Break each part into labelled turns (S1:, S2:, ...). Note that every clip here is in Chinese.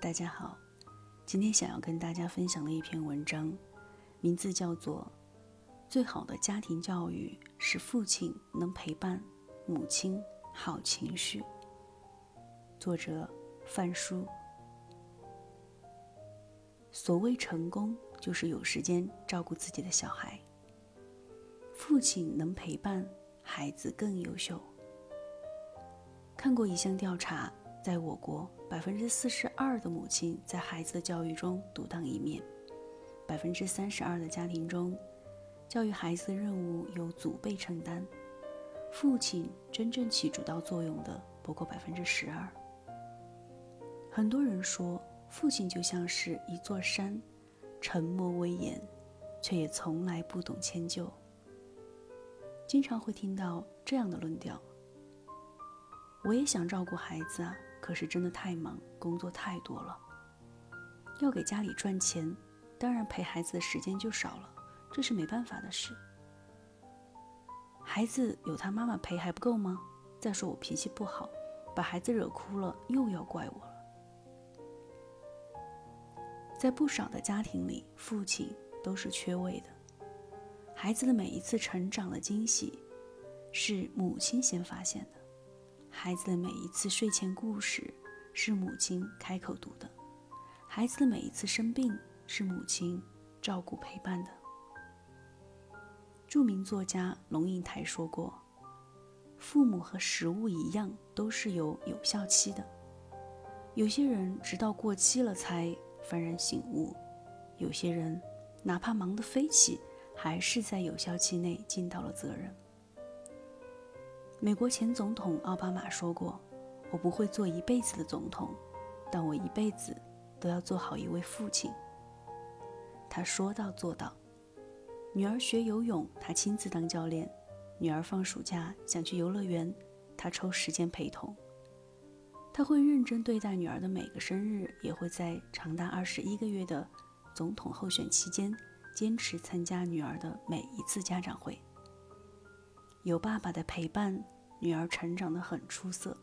S1: 大家好，今天想要跟大家分享的一篇文章，名字叫做《最好的家庭教育是父亲能陪伴母亲好情绪》，作者范书。所谓成功，就是有时间照顾自己的小孩。父亲能陪伴孩子更优秀。看过一项调查，在我国，百分之四十二的母亲在孩子的教育中独当一面，百分之三十二的家庭中，教育孩子的任务由祖辈承担，父亲真正起主导作用的不过百分之十二。很多人说，父亲就像是一座山，沉默威严，却也从来不懂迁就。经常会听到这样的论调。我也想照顾孩子啊，可是真的太忙，工作太多了。要给家里赚钱，当然陪孩子的时间就少了，这是没办法的事。孩子有他妈妈陪还不够吗？再说我脾气不好，把孩子惹哭了，又要怪我了。在不少的家庭里，父亲都是缺位的，孩子的每一次成长的惊喜，是母亲先发现的。孩子的每一次睡前故事是母亲开口读的，孩子的每一次生病是母亲照顾陪伴的。著名作家龙应台说过：“父母和食物一样，都是有有效期的。有些人直到过期了才幡然醒悟，有些人哪怕忙得飞起，还是在有效期内尽到了责任。”美国前总统奥巴马说过：“我不会做一辈子的总统，但我一辈子都要做好一位父亲。”他说到做到。女儿学游泳，他亲自当教练；女儿放暑假想去游乐园，他抽时间陪同。他会认真对待女儿的每个生日，也会在长达二十一个月的总统候选期间，坚持参加女儿的每一次家长会。有爸爸的陪伴，女儿成长得很出色。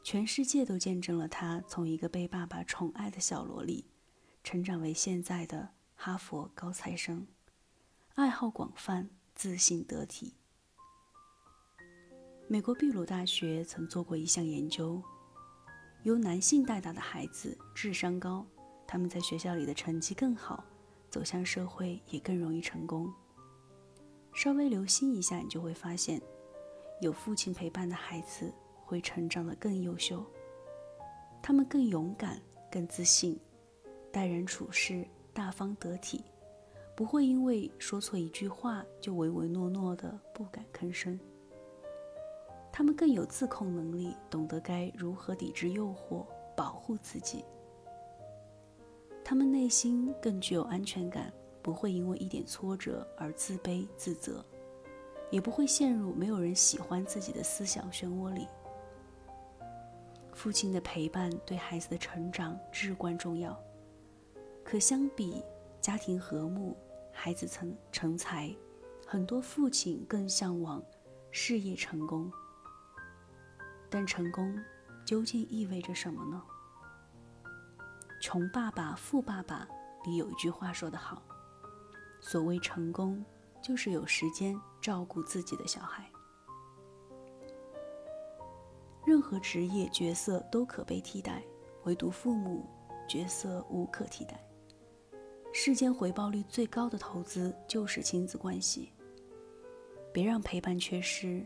S1: 全世界都见证了她从一个被爸爸宠爱的小萝莉，成长为现在的哈佛高材生，爱好广泛，自信得体。美国秘鲁大学曾做过一项研究，由男性带大的孩子智商高，他们在学校里的成绩更好，走向社会也更容易成功。稍微留心一下，你就会发现，有父亲陪伴的孩子会成长得更优秀。他们更勇敢、更自信，待人处事大方得体，不会因为说错一句话就唯唯诺诺的不敢吭声。他们更有自控能力，懂得该如何抵制诱惑，保护自己。他们内心更具有安全感。不会因为一点挫折而自卑自责，也不会陷入没有人喜欢自己的思想漩涡里。父亲的陪伴对孩子的成长至关重要，可相比家庭和睦、孩子成成才，很多父亲更向往事业成功。但成功究竟意味着什么呢？《穷爸爸富爸爸》里有一句话说得好。所谓成功，就是有时间照顾自己的小孩。任何职业角色都可被替代，唯独父母角色无可替代。世间回报率最高的投资就是亲子关系。别让陪伴缺失，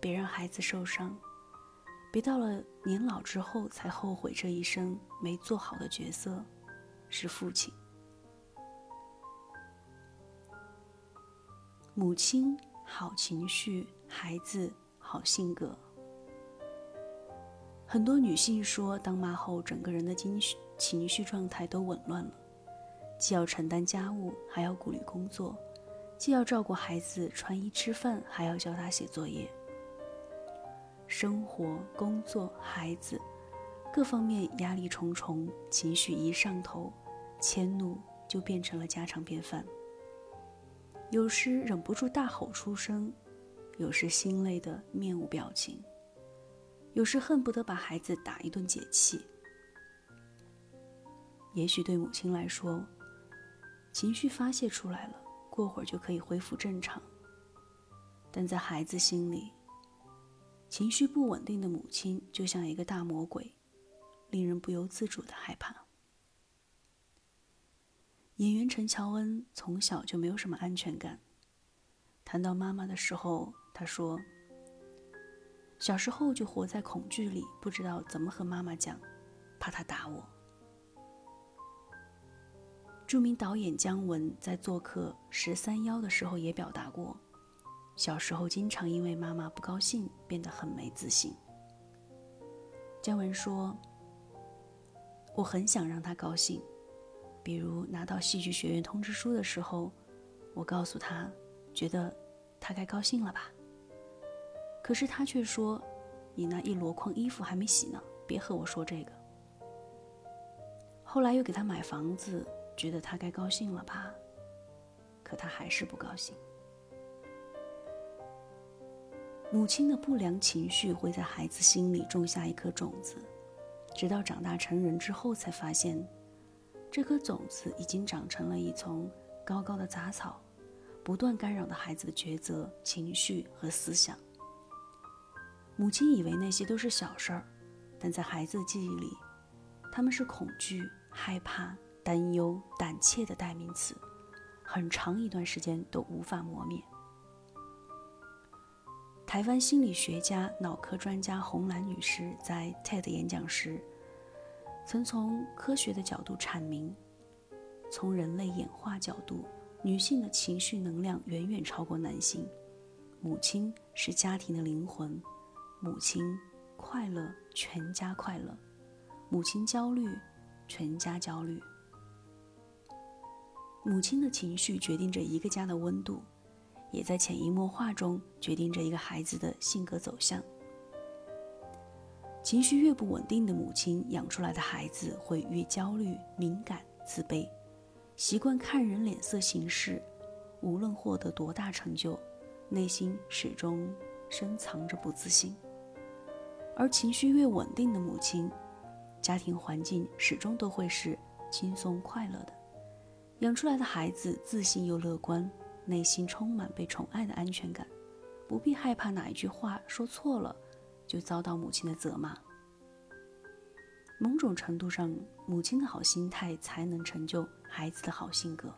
S1: 别让孩子受伤，别到了年老之后才后悔这一生没做好的角色是父亲。母亲好情绪，孩子好性格。很多女性说，当妈后整个人的情绪情绪状态都紊乱了，既要承担家务，还要顾虑工作，既要照顾孩子穿衣吃饭，还要教他写作业。生活、工作、孩子，各方面压力重重，情绪一上头，迁怒就变成了家常便饭。有时忍不住大吼出声，有时心累的面无表情，有时恨不得把孩子打一顿解气。也许对母亲来说，情绪发泄出来了，过会儿就可以恢复正常。但在孩子心里，情绪不稳定的母亲就像一个大魔鬼，令人不由自主的害怕。演员陈乔恩从小就没有什么安全感。谈到妈妈的时候，她说：“小时候就活在恐惧里，不知道怎么和妈妈讲，怕她打我。”著名导演姜文在做客《十三邀》的时候也表达过，小时候经常因为妈妈不高兴变得很没自信。姜文说：“我很想让她高兴。”比如拿到戏剧学院通知书的时候，我告诉他，觉得他该高兴了吧。可是他却说：“你那一箩筐衣服还没洗呢，别和我说这个。”后来又给他买房子，觉得他该高兴了吧，可他还是不高兴。母亲的不良情绪会在孩子心里种下一颗种子，直到长大成人之后才发现。这颗种子已经长成了一丛高高的杂草，不断干扰着孩子的抉择、情绪和思想。母亲以为那些都是小事儿，但在孩子的记忆里，他们是恐惧、害怕、担忧、胆怯的代名词，很长一段时间都无法磨灭。台湾心理学家、脑科专家洪兰女士在 TED 演讲时。曾从科学的角度阐明，从人类演化角度，女性的情绪能量远远超过男性。母亲是家庭的灵魂，母亲快乐，全家快乐；母亲焦虑，全家焦虑。母亲的情绪决定着一个家的温度，也在潜移默化中决定着一个孩子的性格走向。情绪越不稳定的母亲养出来的孩子会越焦虑、敏感、自卑，习惯看人脸色行事。无论获得多大成就，内心始终深藏着不自信。而情绪越稳定的母亲，家庭环境始终都会是轻松快乐的，养出来的孩子自信又乐观，内心充满被宠爱的安全感，不必害怕哪一句话说错了。就遭到母亲的责骂。某种程度上，母亲的好心态才能成就孩子的好性格。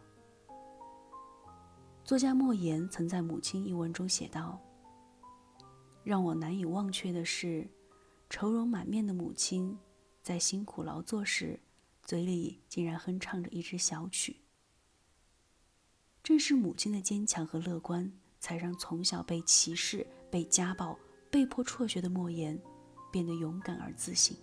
S1: 作家莫言曾在《母亲》一文中写道：“让我难以忘却的是，愁容满面的母亲，在辛苦劳作时，嘴里竟然哼唱着一支小曲。正是母亲的坚强和乐观，才让从小被歧视、被家暴。”被迫辍学的莫言，变得勇敢而自信。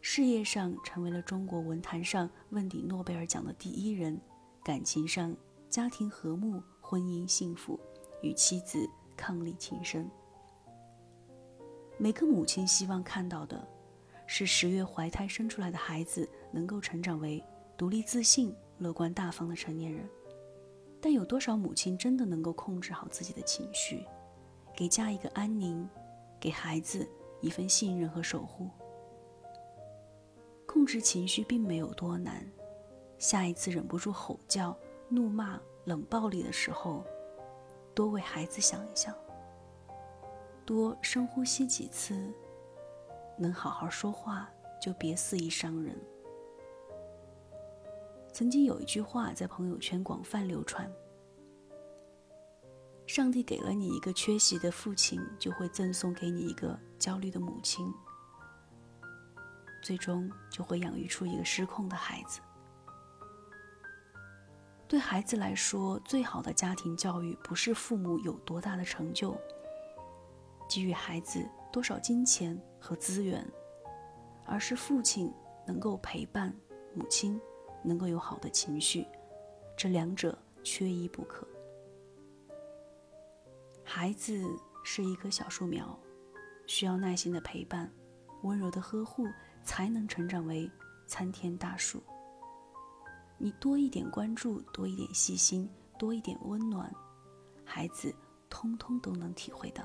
S1: 事业上成为了中国文坛上问鼎诺贝尔奖的第一人，感情上家庭和睦，婚姻幸福，与妻子伉俪情深。每个母亲希望看到的，是十月怀胎生出来的孩子能够成长为独立自信、乐观大方的成年人。但有多少母亲真的能够控制好自己的情绪？给家一个安宁，给孩子一份信任和守护。控制情绪并没有多难，下一次忍不住吼叫、怒骂、冷暴力的时候，多为孩子想一想，多深呼吸几次，能好好说话就别肆意伤人。曾经有一句话在朋友圈广泛流传。上帝给了你一个缺席的父亲，就会赠送给你一个焦虑的母亲，最终就会养育出一个失控的孩子。对孩子来说，最好的家庭教育不是父母有多大的成就，给予孩子多少金钱和资源，而是父亲能够陪伴，母亲能够有好的情绪，这两者缺一不可。孩子是一棵小树苗，需要耐心的陪伴，温柔的呵护，才能成长为参天大树。你多一点关注，多一点细心，多一点温暖，孩子通通都能体会到。